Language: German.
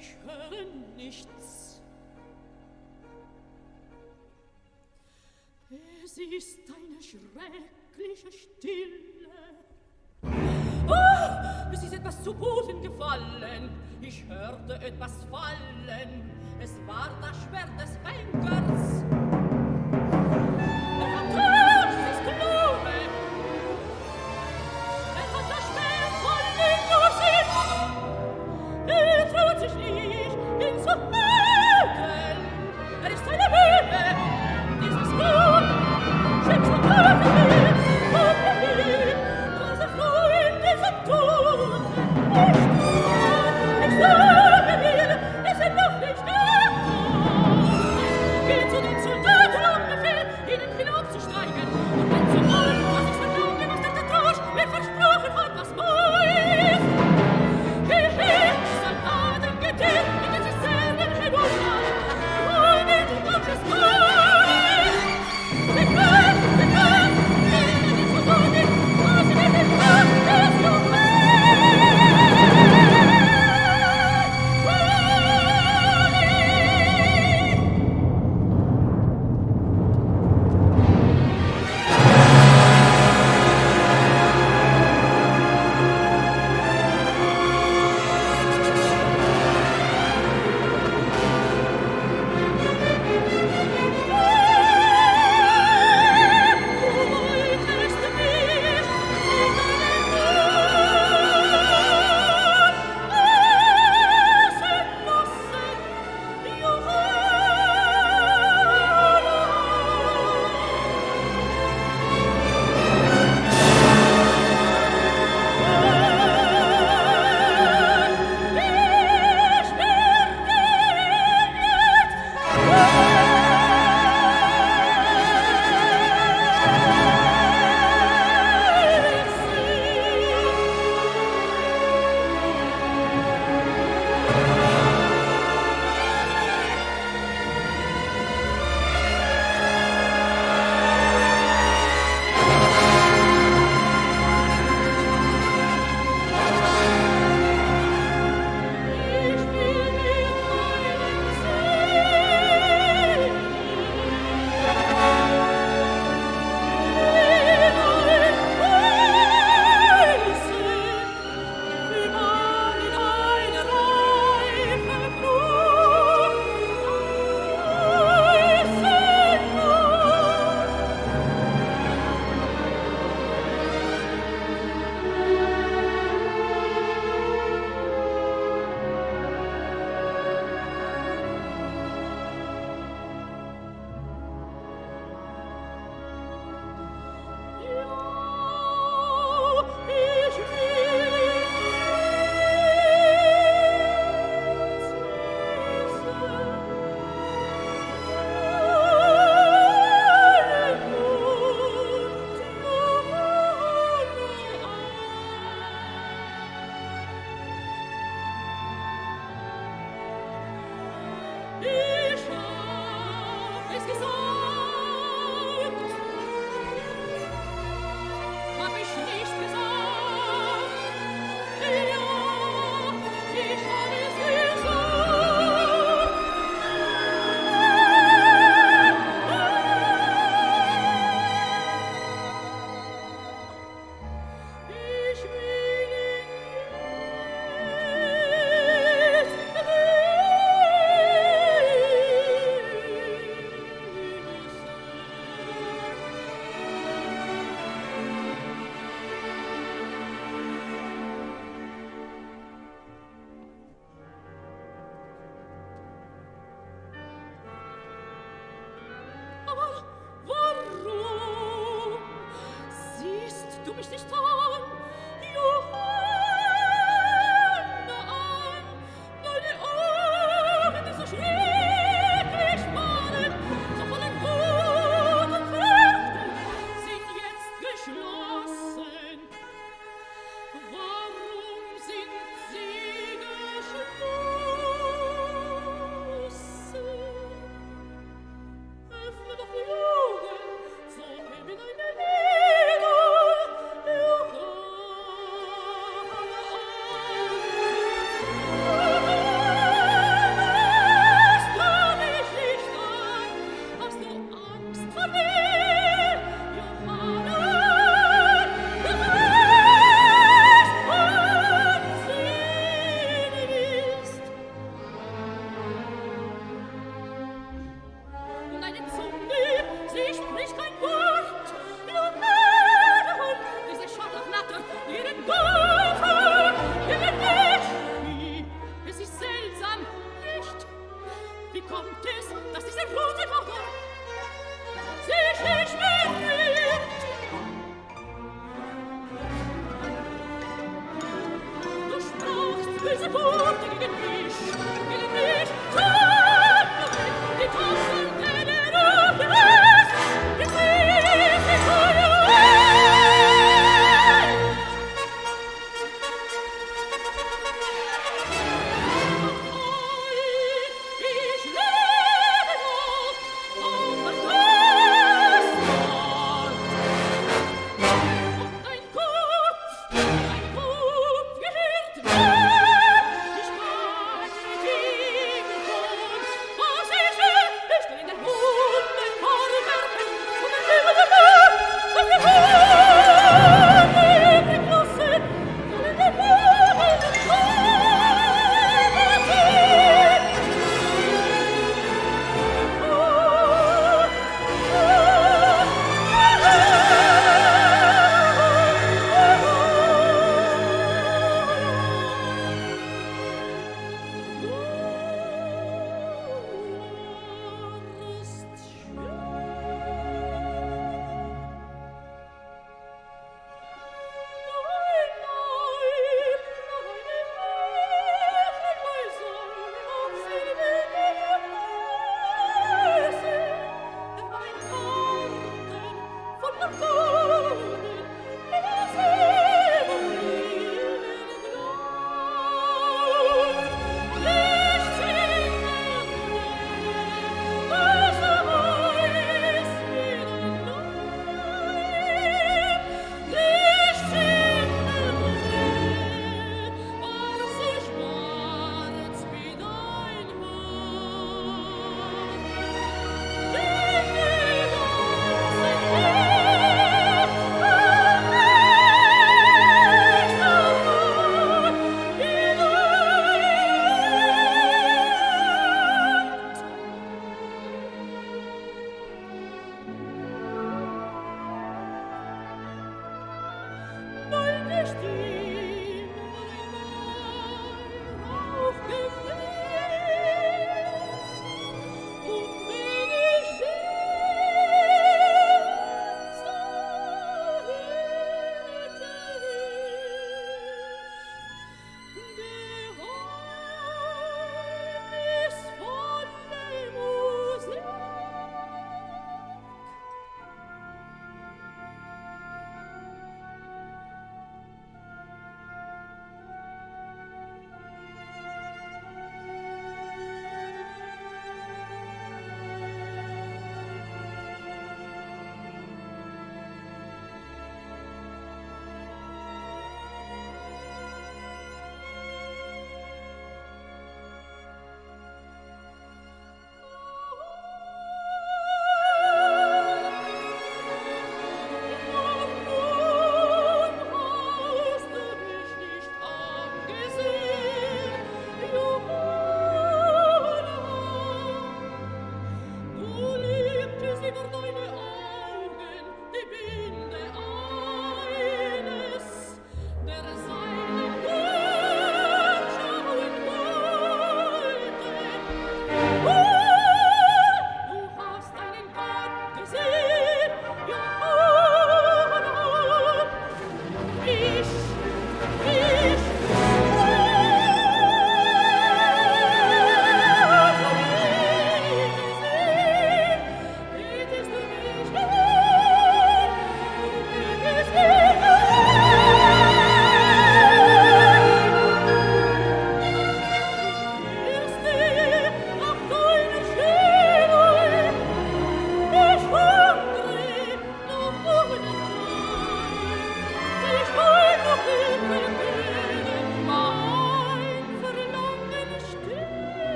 Ich höre nichts. Es ist eine schreckliche Stille. Oh, es ist etwas zu Boden gefallen. Ich hörte etwas fallen. Es war das Schwert des Henkers. zu dir.